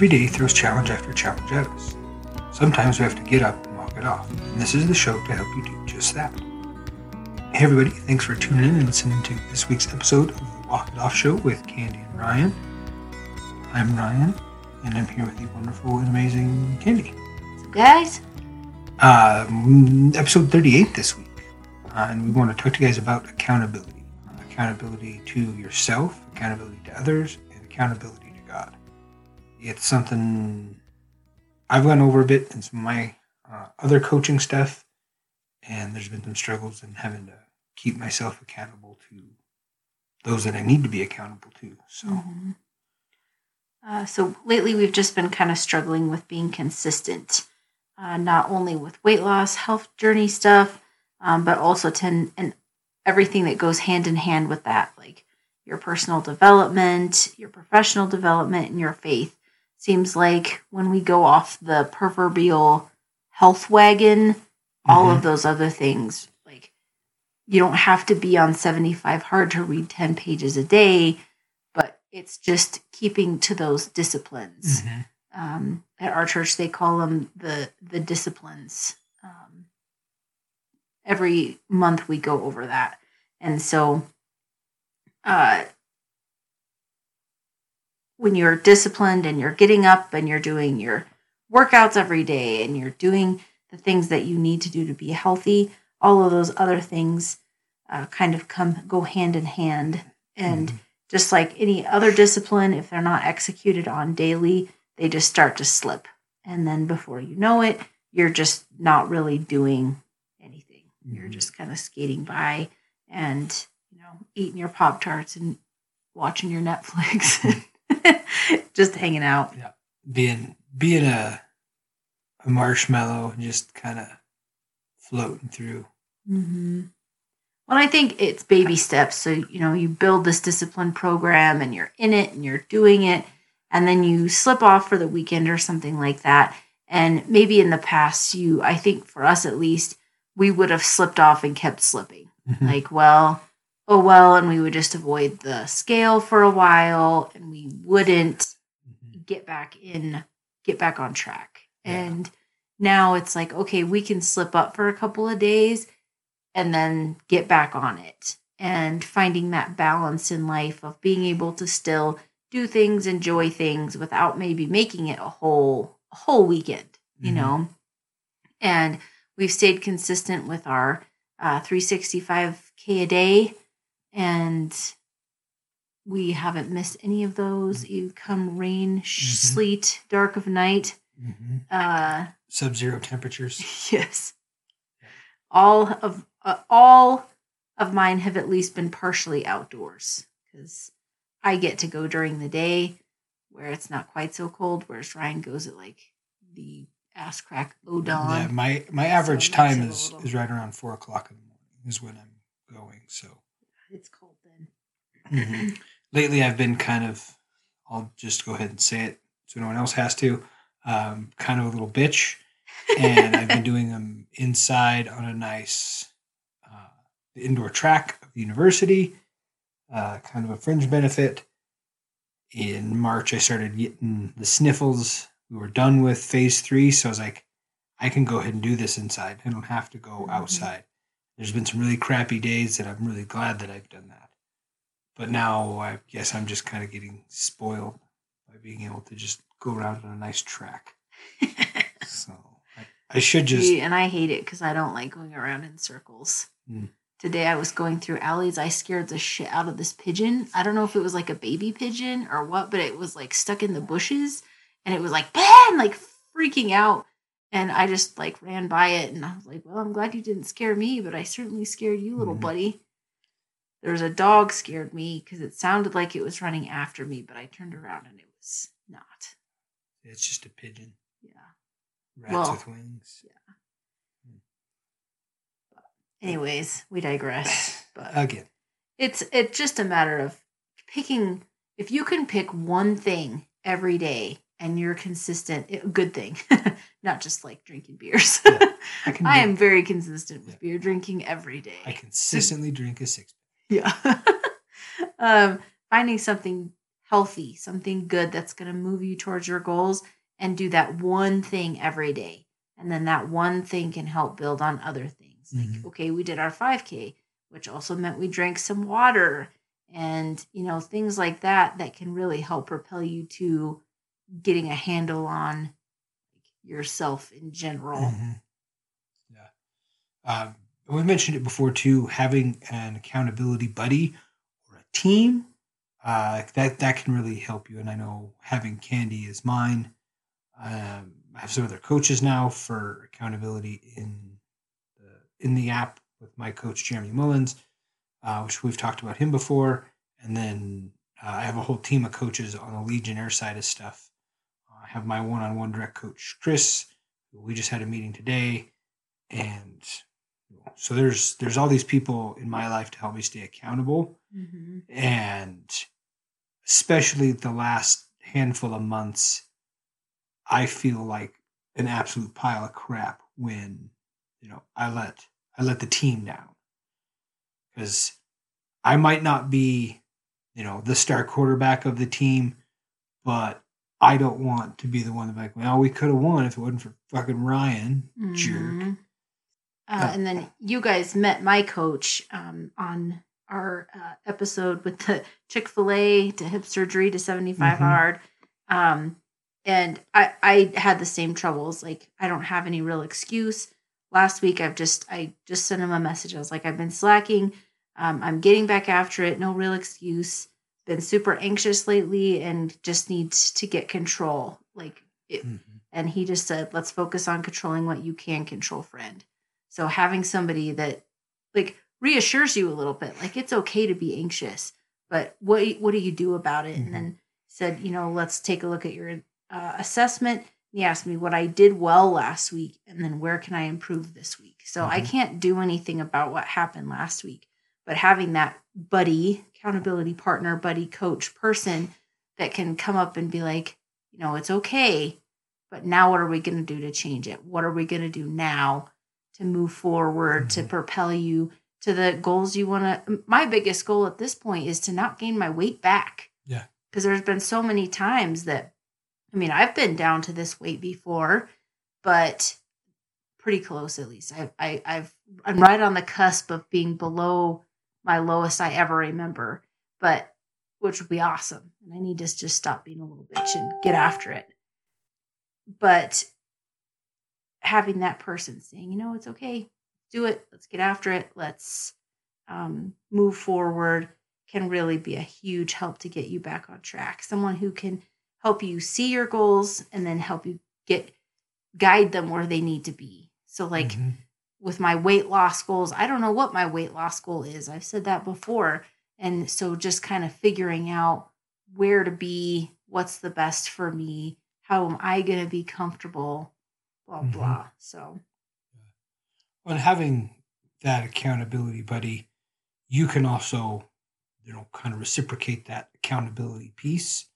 every day throws challenge after challenge at us. Sometimes we have to get up and walk it off, and this is the show to help you do just that. Hey everybody, thanks for tuning in and listening to this week's episode of the Walk It Off Show with Candy and Ryan. I'm Ryan, and I'm here with the wonderful and amazing Candy. guys. Um, episode 38 this week, uh, and we want to talk to you guys about accountability. Accountability to yourself, accountability to others, and accountability to God. It's something I've gone over a bit in some of my uh, other coaching stuff, and there's been some struggles in having to keep myself accountable to those that I need to be accountable to. So, Mhm. Uh, so lately, we've just been kind of struggling with being consistent, uh, not only with weight loss, health journey stuff, um, but also to and everything that goes hand in hand with that, like your personal development, your professional development, and your faith. Seems like when we go off the proverbial health wagon, all of those other things, like you don't have to be on 75 hard to read 10 pages a day, but it's just keeping to those disciplines. Mhm. Um, at our church, they call them the the disciplines. Um, every month we go over that, and so uh, when you're disciplined and you're getting up and you're doing your workouts every day and you're doing the things that you need to do to be healthy, all of those other things uh, kind of come go hand in hand and Mhm. just like any other discipline if they're not executed on daily they just start to slip and then before you know it you're just not really doing anything you're Mhm. just kind of skating by and you know eating your pop tarts and watching your netflix just hanging out being being a a marshmallow and just kind of floating through. Mm-hmm. Well, I think it's baby steps. So, you know, you build this discipline program and you're in it and you're doing it, and then you slip off for the weekend or something like that. And maybe in the past, you, I think for us at least, we would have slipped off and kept slipping. Mhm. Like, well, oh, well, and we would just avoid the scale for a while and we wouldn't Mhm. get back in get back on track Yeah. and now it's like okay we can slip up for a couple of days and then get back on it and finding that balance in life of being able to still do things enjoy things without maybe making it a whole a whole weekend you Mhm. know and we've stayed consistent with our uh, 365k a day and we haven't missed any of those you come rain sh- Mhm. sleet dark of night Mhm. uh Sub-zero temperatures. yes all of uh, all of mine have at least been partially outdoors because i get to go during the day where it's not quite so cold whereas ryan goes at like the ass crack o dawn Yeah, my my average makes time is is right around four o'clock in the morning is when I'm going. So it's cold then Mm-hmm. lately, I've been kind of. I'll just go ahead and say it so no one else has to. Um, kind of a little bitch, and I've been doing them inside on a nice uh, indoor track of the university. Uh, kind of a fringe benefit. In March, I started getting the sniffles. We were done with phase three, so I was like, I can go ahead and do this inside. I don't have to go Mhm. outside. There's been some really crappy days that I'm really glad that I've done that. But now I guess I'm just kind of getting spoiled by being able to just go around on a nice track. So I, I should just. And I hate it because I don't like going around in circles. Mm. Today I was going through alleys. I scared the shit out of this pigeon. I don't know if it was like a baby pigeon or what, but it was like stuck in the bushes and it was like, bam, like freaking out. And I just like ran by it and I was like, well, I'm glad you didn't scare me, but I certainly scared you, little Mhm. buddy. There was a dog scared me because it sounded like it was running after me, but I turned around and it was not. It's just a pigeon. Yeah. Rats Well, with wings. Yeah. Anyways, we digress. But Again. it's it's just a matter of picking if you can pick one thing every day and you're consistent a good thing not just like drinking beers Yeah, I i am very consistent with Yeah. beer drinking every day I consistently drink a six. yeah um finding something healthy, something good that's going to move you towards your goals, and do that one thing every day. And then that one thing can help build on other things. Like, Mhm. okay, we did our 5K, which also meant we drank some water and, you know, things like that that can really help propel you to getting a handle on yourself in general. Mhm. Yeah. Um, we mentioned it before too. Having an accountability buddy or a team uh, that that can really help you. And I know having Candy is mine. Um, I have some other coaches now for accountability in the in the app with my coach Jeremy Mullins, uh, which we've talked about him before. And then uh, I have a whole team of coaches on the Legionnaire side of stuff. Have my one-on-one direct coach Chris. We just had a meeting today, and so there's there's all these people in my life to help me stay accountable Mhm. and especially the last handful of months i feel like an absolute pile of crap when you know i let i let the team down because i might not be you know the star quarterback of the team but i don't want to be the one be like well we could have won if it wasn't for fucking ryan jerk Mhm. Uh, Uh, and then you guys met my coach um, on our uh, episode with the Chick Fil A to hip surgery to seventy five Mhm. hard, um, and I I had the same troubles. Like I don't have any real excuse. Last week I've just I just sent him a message. I was like I've been slacking. Um, I'm getting back after it. No real excuse. Been super anxious lately and just needs to get control. Like it, Mhm. and he just said let's focus on controlling what you can control friend so having somebody that like reassures you a little bit like it's okay to be anxious but what what do you do about it and then said you know let's take a look at your uh, assessment he asked me what i did well last week and then where can i improve this week so i Mhm. can't do anything about what happened last week but having that buddy accountability partner buddy coach person that can come up and be like you know it's okay but now what are we going to do to change it what are we going to do now to move forward to Mhm. propel you to the goals you want to my biggest goal at this point is to not gain my weight back Yeah. because there's been so many times that i mean i've been down to this weight before but pretty close at least i, I i've i'm right on the cusp of being below my lowest i ever remember but which would be awesome and i need to just stop being a little bitch and get after it but having that person saying, you know, it's okay, do it, let's get after it, let's um, move forward, can really be a huge help to get you back on track. Someone who can help you see your goals and then help you get guide them where they need to be. So, like Mhm. With my weight loss goals, I don't know what my weight loss goal is. I've said that before. And so just kind of figuring out where to be, what's the best for me, how am I going to be comfortable, blah, Mhm. blah. So, and having that accountability buddy you can also you know kind of reciprocate that accountability piece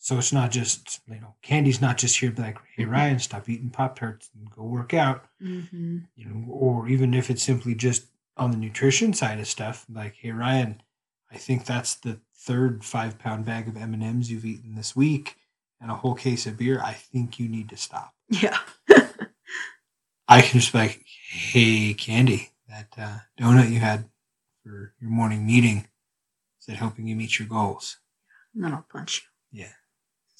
so it's not just you know candy's not just here to like hey ryan stop eating pop tarts and go work out mhm. you know or even if it's simply just on the nutrition side of stuff like hey ryan i think that's the third five pound bag of m&ms you've eaten this week and a whole case of beer i think you need to stop yeah. I can just be like, hey, Candy, that uh, donut you had for your morning meeting, is it helping you meet your goals? And then I'll punch you. Yeah.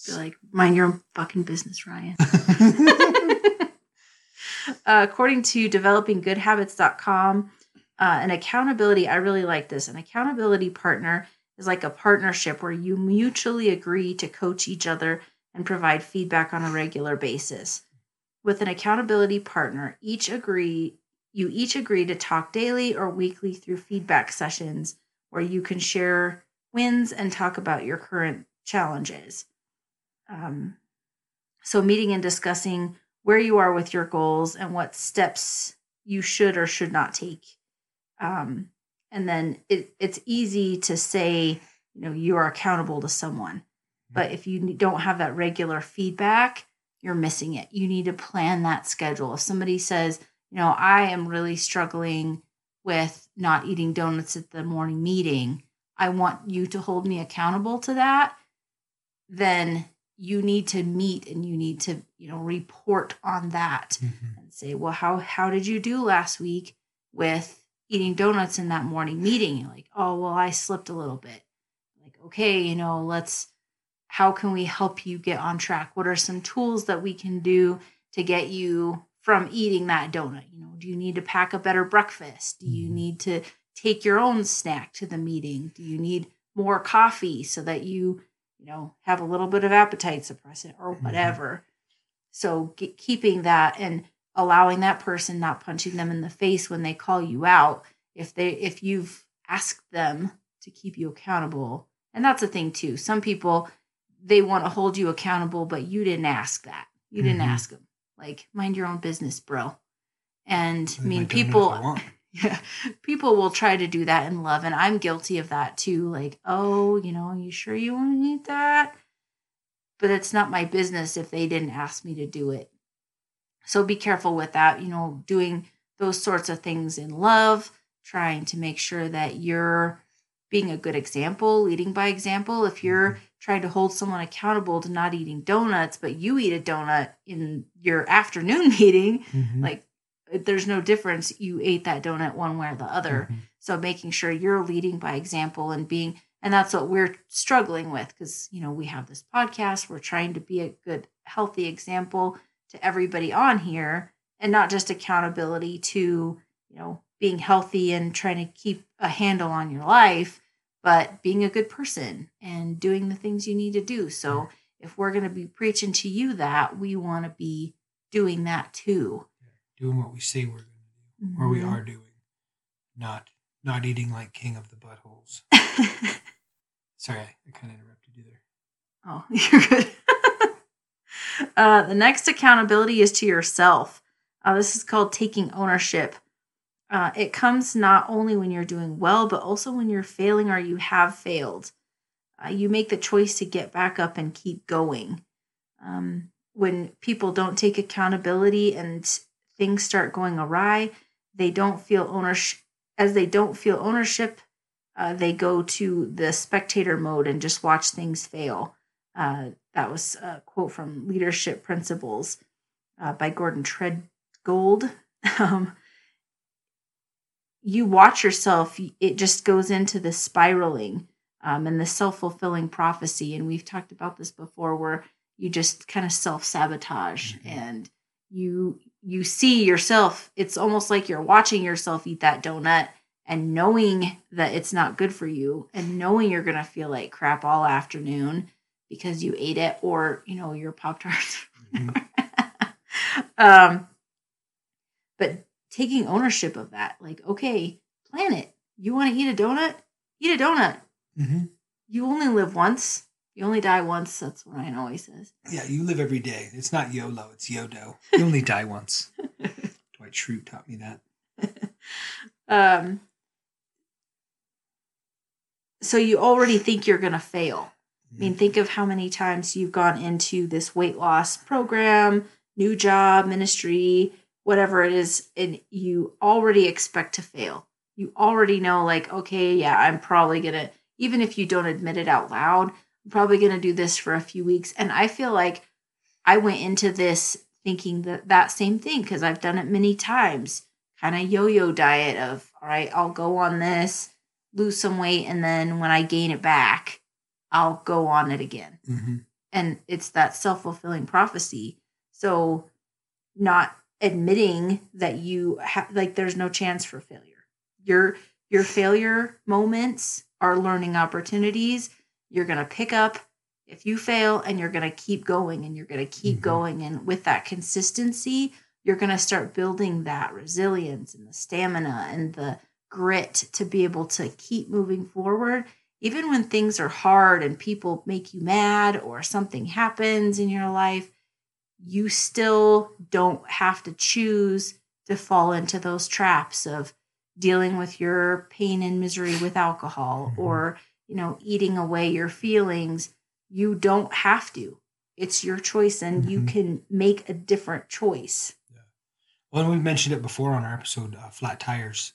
Be like, mind your own fucking business, Ryan. uh, according to developinggoodhabits.com, uh, an accountability, I really like this. An accountability partner is like a partnership where you mutually agree to coach each other and provide feedback on a regular basis. With an accountability partner, each agree you each agree to talk daily or weekly through feedback sessions where you can share wins and talk about your current challenges. Um, so, meeting and discussing where you are with your goals and what steps you should or should not take. Um, and then it, it's easy to say, you know, you are accountable to someone. But if you don't have that regular feedback, you're missing it. You need to plan that schedule. If somebody says, you know, I am really struggling with not eating donuts at the morning meeting, I want you to hold me accountable to that then you need to meet and you need to you know report on that Mhm. and say well how how did you do last week with eating donuts in that morning meeting? You're like oh well i slipped a little bit. Like okay you know let's how can we help you get on track? What are some tools that we can do to get you from eating that donut? You know do you need to pack a better breakfast? Do you Mhm. need to take your own snack to the meeting? Do you need more coffee so that you you know have a little bit of appetite suppressant or Mhm. whatever so ge- keeping that and allowing that person not punching them in the face when they call you out if they if you've asked them to keep you accountable and that's a thing too some people they want to hold you accountable but you didn't ask that you didn't Mhm. ask them like mind your own business bro and i mean might donate if people. Yeah. People will try to do that in love and i'm guilty of that too like oh you know you sure you want to eat that? But it's not my business if they didn't ask me to do it. So be careful with that you know doing those sorts of things in love trying to make sure that you're being a good example leading by example. If you're trying to hold someone accountable to not eating donuts but you eat a donut in your afternoon meeting Mhm. like there's no difference. You ate that donut one way or the other. Mhm. so making sure you're leading by example and being and that's what we're struggling with because you know we have this podcast. We're trying to be a good healthy example to everybody on here and not just accountability to you know being healthy and trying to keep a handle on your life but being a good person and doing the things you need to do. So if we're going to be preaching to you that we want to be doing that too Doing what we say we're going to do, or we Mhm. are doing, not not eating like king of the buttholes. Sorry, I, I kind of interrupted you there. Oh, you're good. uh, the next accountability is to yourself. Uh, this is called taking ownership. Uh, it comes not only when you're doing well, but also when you're failing or you have failed. Uh, you make the choice to get back up and keep going. Um, when people don't take accountability and things start going awry, they don't feel ownership. As they don't feel ownership, uh, they go to the spectator mode and just watch things fail. Uh, that was a quote from Leadership Principles uh, by Gordon Tredgold. Um, you watch yourself, it just goes into the spiraling um, and the self fulfilling prophecy. And we've talked about this before where you just kind of self sabotage Mhm. and you you see yourself it's almost like you're watching yourself eat that donut and knowing that it's not good for you and knowing you're going to feel like crap all afternoon because you ate it or you know your pop tarts Mhm. um but taking ownership of that like okay plan it. You want to eat a donut? Eat a donut. Mhm. you only live once you only die once that's what ryan always says Yeah, you live every day. It's not YOLO, it's YODO. You only die once. Dwight Schrute taught me that. um so you already think you're going to fail I mean, think of how many times you've gone into this weight loss program, new job, ministry, whatever it is, and you already expect to fail. You already know, like, okay, yeah, I'm probably going to, even if you don't admit it out loud, probably going to do this for a few weeks. And I feel like I went into this thinking that that same thing because I've done it many times kind of yo yo diet of, all right, I'll go on this, lose some weight, and then when I gain it back, I'll go on it again. Mhm. And it's that self fulfilling prophecy. So, not admitting that you have, like, there's no chance for failure. Your, your failure moments are learning opportunities. You're going to pick up if you fail and you're going to keep going and you're going to keep Mhm. going. And with that consistency, you're going to start building that resilience and the stamina and the grit to be able to keep moving forward even when things are hard and people make you mad or something happens in your life, you still don't have to choose to fall into those traps of dealing with your pain and misery with alcohol Mhm. or, you know, eating away your feelings. You don't have to. It's your choice and you Mhm. can make a different choice. Well, and we've mentioned it before on our episode, uh, flat tires,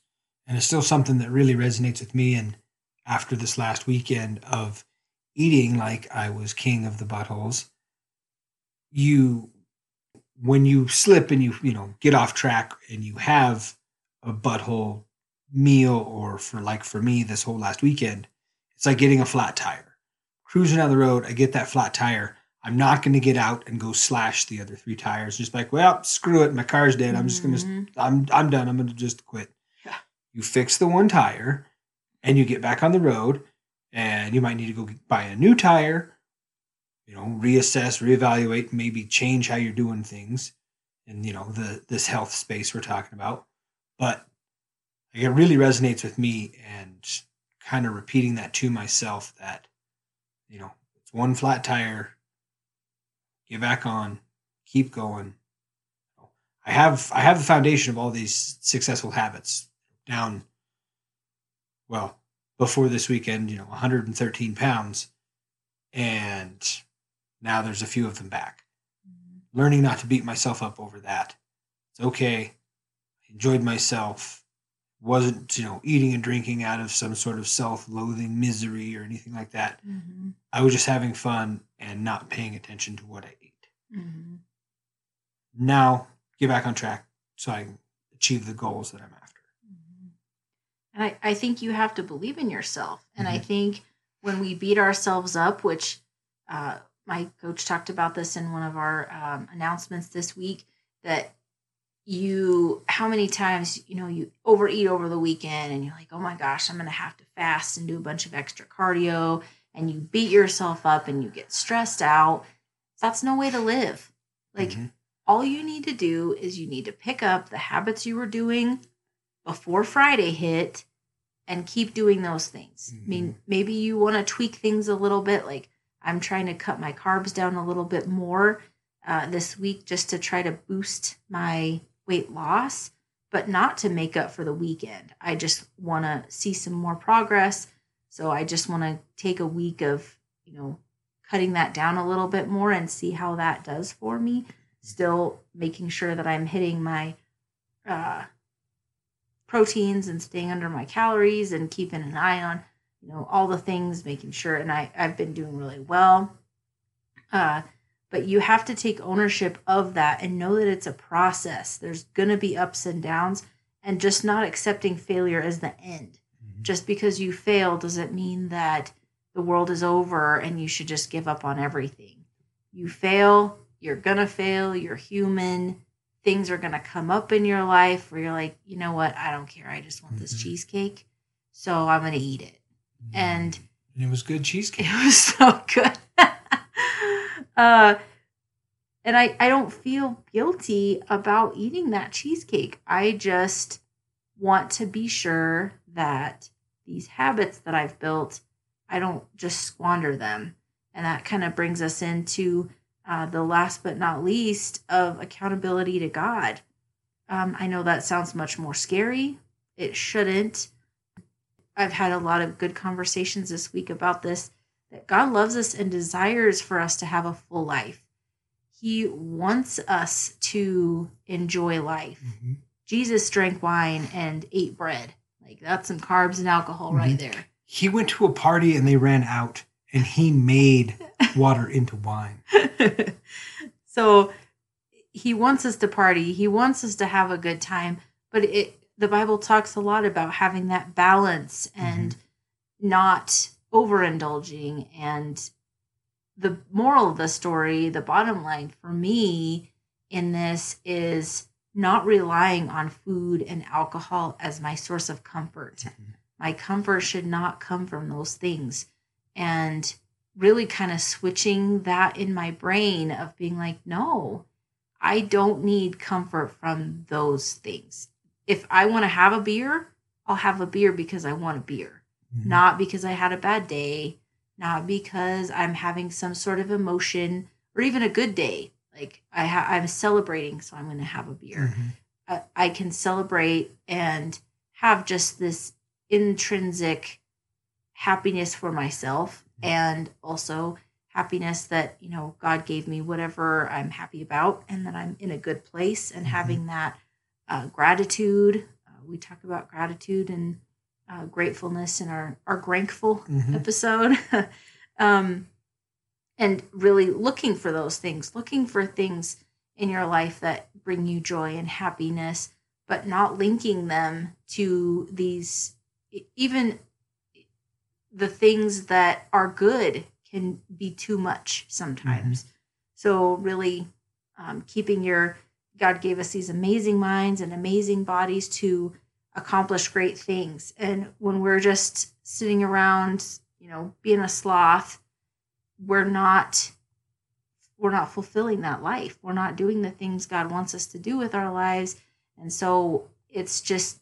and it's still something that really resonates with me. And after this last weekend of eating like I was king of the buttholes, you when you slip and you you know get off track and you have a butthole meal or for like for me this whole last weekend it's like getting a flat tire. Cruising down the road i get that flat tire. I'm not going to get out and go slash the other three tires. Just like well screw it. My car's dead. I'm just going to Mhm. i'm i'm done. I'm going to just quit. Yeah. you fix the one tire and you get back on the road and you might need to go buy a new tire you know reassess reevaluate maybe change how you're doing things in you know the this health space we're talking about. But it really resonates with me and kind of repeating that to myself that you know it's one flat tire get back on keep going i have i have the foundation of all these successful habits down well before this weekend you know 113 pounds and now there's a few of them back mm-hmm. learning not to beat myself up over that. It's okay. I enjoyed myself. Wasn't, you know, eating and drinking out of some sort of self-loathing misery or anything like that. Mhm. I was just having fun and not paying attention to what I ate. Mhm. Now, get back on track so I can achieve the goals that I'm after. Mhm. And I, I think you have to believe in yourself. And I Mhm. think when we beat ourselves up, which uh, my coach talked about this in one of our um, announcements this week, that you, how many times, you know, you overeat over the weekend and you're like, oh my gosh, I'm going to have to fast and do a bunch of extra cardio. And you beat yourself up and you get stressed out. That's no way to live. Like, Mhm. all you need to do is you need to pick up the habits you were doing before Friday hit and keep doing those things. I mean, maybe you want to tweak things a little bit. Like I'm trying to cut my carbs down a little bit more uh, this week just to try to boost my weight loss, but not to make up for the weekend. I just want to see some more progress. So I just want to take a week of, you know, cutting that down a little bit more and see how that does for me. Still making sure that I'm hitting my uh, proteins and staying under my calories and keeping an eye on, you know, all the things, making sure. And I, I've been doing really well. Uh, but you have to take ownership of that and know that it's a process. There's going to be ups and downs, and just not accepting failure as the end Mhm. just because you fail doesn't mean that the world is over and you should just give up on everything. You fail, you're going to fail, you're human. Things are going to come up in your life where you're like, you know what? I don't care. I just want this Mhm. cheesecake. So I'm going to eat it. And And it was good cheesecake. it was so good. Uh, and I, I don't feel guilty about eating that cheesecake. I just want to be sure that these habits that I've built, I don't just squander them. And that kind of brings us into uh, the last but not least of accountability to God. Um, I know that sounds much more scary. It shouldn't. I've had a lot of good conversations this week about this that God loves us and desires for us to have a full life. He wants us to enjoy life. Mhm. Jesus drank wine and ate bread. Like that's some carbs and alcohol right there. He went to a party and they ran out, and he made water into wine. so he wants us to party. He wants us to have a good time, but it the Bible talks a lot about having that balance and not overindulging and the moral of the story, the bottom line for me in this is not relying on food and alcohol as my source of comfort. Mm-hmm. My comfort should not come from those things. And really kind of switching that in my brain of being like, no, I don't need comfort from those things. If I want to have a beer, I'll have a beer because I want a beer, Mhm. not because I had a bad day, not because I'm having some sort of emotion or even a good day. Like I ha- I'm celebrating, so I'm going to have a beer. Mhm. I, I can celebrate and have just this intrinsic happiness for myself and also happiness that you know god gave me whatever i'm happy about and that i'm in a good place and Mhm. having that uh, gratitude uh, we talk about gratitude and uh, gratefulness in our our grateful Mhm. episode um, and really looking for those things, looking for things in your life that bring you joy and happiness, but not linking them to these, even the things that are good can be too much sometimes. Mm-hmm. So, really um, keeping your God gave us these amazing minds and amazing bodies to accomplish great things. And when we're just sitting around, you know, being a sloth, we're not we're not fulfilling that life. We're not doing the things God wants us to do with our lives. And so it's just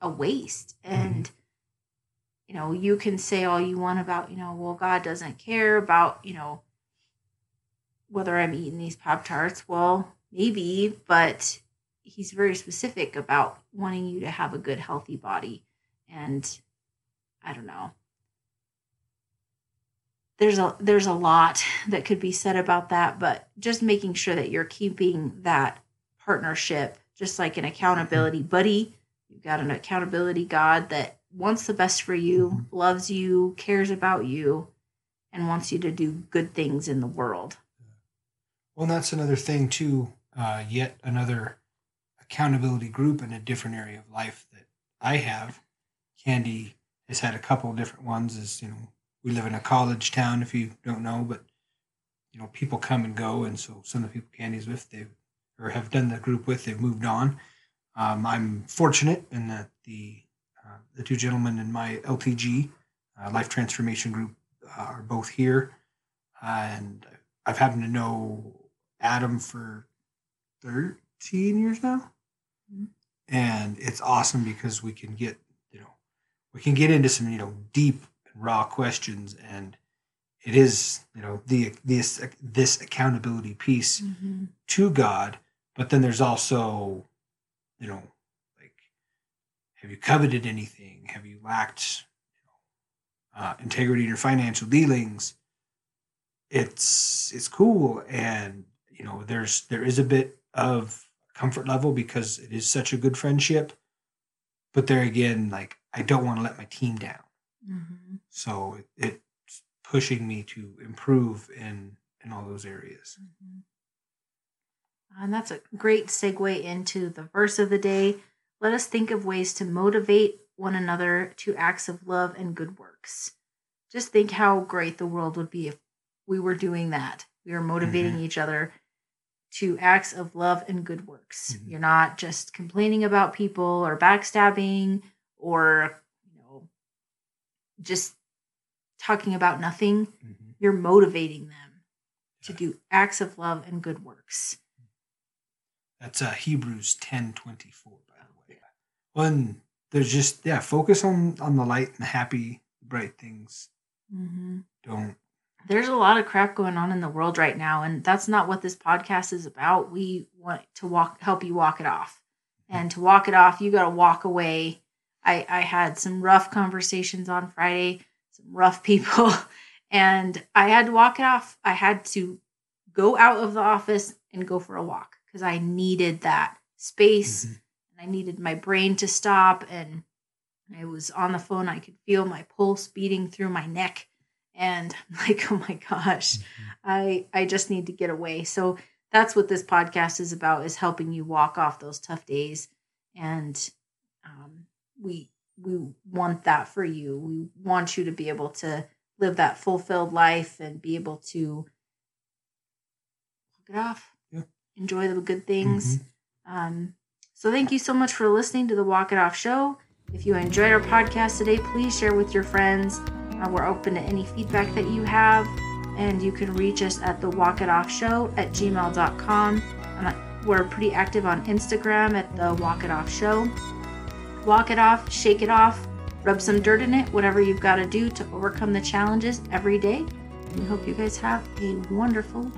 a waste. Mm-hmm. And you know, you can say all you want about, you know, well, God doesn't care about, you know, whether I'm eating these Pop Tarts. Well, maybe, but he's very specific about wanting you to have a good, healthy body. And I don't know. There's a there's a lot that could be said about that, but just making sure that you're keeping that partnership, just like an accountability buddy. You've got an accountability God that wants the best for you, mm-hmm. loves you, cares about you, and wants you to do good things in the world. Well, that's another thing too. Uh, yet another accountability group in a different area of life that I have. Candy has had a couple different ones. As you know, we live in a college town. If you don't know, but you know, people come and go, and so some of the people Candy's with, they or have done the group with, they've moved on. Um, I'm fortunate in that the uh, the two gentlemen in my LTG uh, Life Transformation Group uh, are both here, and I've happened to know Adam for 13 years now. And it's awesome because we can get, you know, we can get into some, you know, deep and raw questions and it is, you know, the this this accountability piece mm-hmm. to God, but then there's also, you know, like have you coveted anything? Have you lacked you know, uh, integrity in your financial dealings? It's it's cool and you know there's there is a bit of comfort level because it is such a good friendship. But there again like i don't want to let my team down. Mm-hmm. so it, it's pushing me to improve in in all those areas. Mm-hmm. and that's a great segue into the verse of the day. Let us think of ways to motivate one another to acts of love and good works. Just think how great the world would be if we were doing that. We were motivating mm-hmm. each other to acts of love and good works. Mm-hmm. You're not just complaining about people or backstabbing or, you know, just talking about nothing. Mm-hmm. You're motivating them to do acts of love and good works. That's uh, Hebrews 10 24, by the way. When there's just, yeah, focus on, on the light and the happy, bright things. Mm-hmm. Don't there's a lot of crap going on in the world right now and that's not what this podcast is about. We want to walk help you walk it off. And to walk it off you got to walk away. I i had some rough conversations on friday some rough people and i had to walk it off. I had to go out of the office and go for a walk because i needed that space. Mm-hmm. and i needed my brain to stop and i was on the phone. I could feel my pulse beating through my neck and I'm like, oh my gosh, mm-hmm. I I just need to get away. So that's what this podcast is about: is helping you walk off those tough days, and um, we we want that for you. We want you to be able to live that fulfilled life and be able to walk it off, yeah. enjoy the good things. Mm-hmm. Um, so thank you so much for listening to the Walk It Off show. If you enjoyed our podcast today, please share with your friends. Uh, we're open to any feedback that you have, and you can reach us at the Walk It Off Show at gmail.com. Uh, we're pretty active on Instagram at the Walk It Off Show. Walk it off, shake it off, rub some dirt in it, whatever you've got to do to overcome the challenges every day. We hope you guys have a wonderful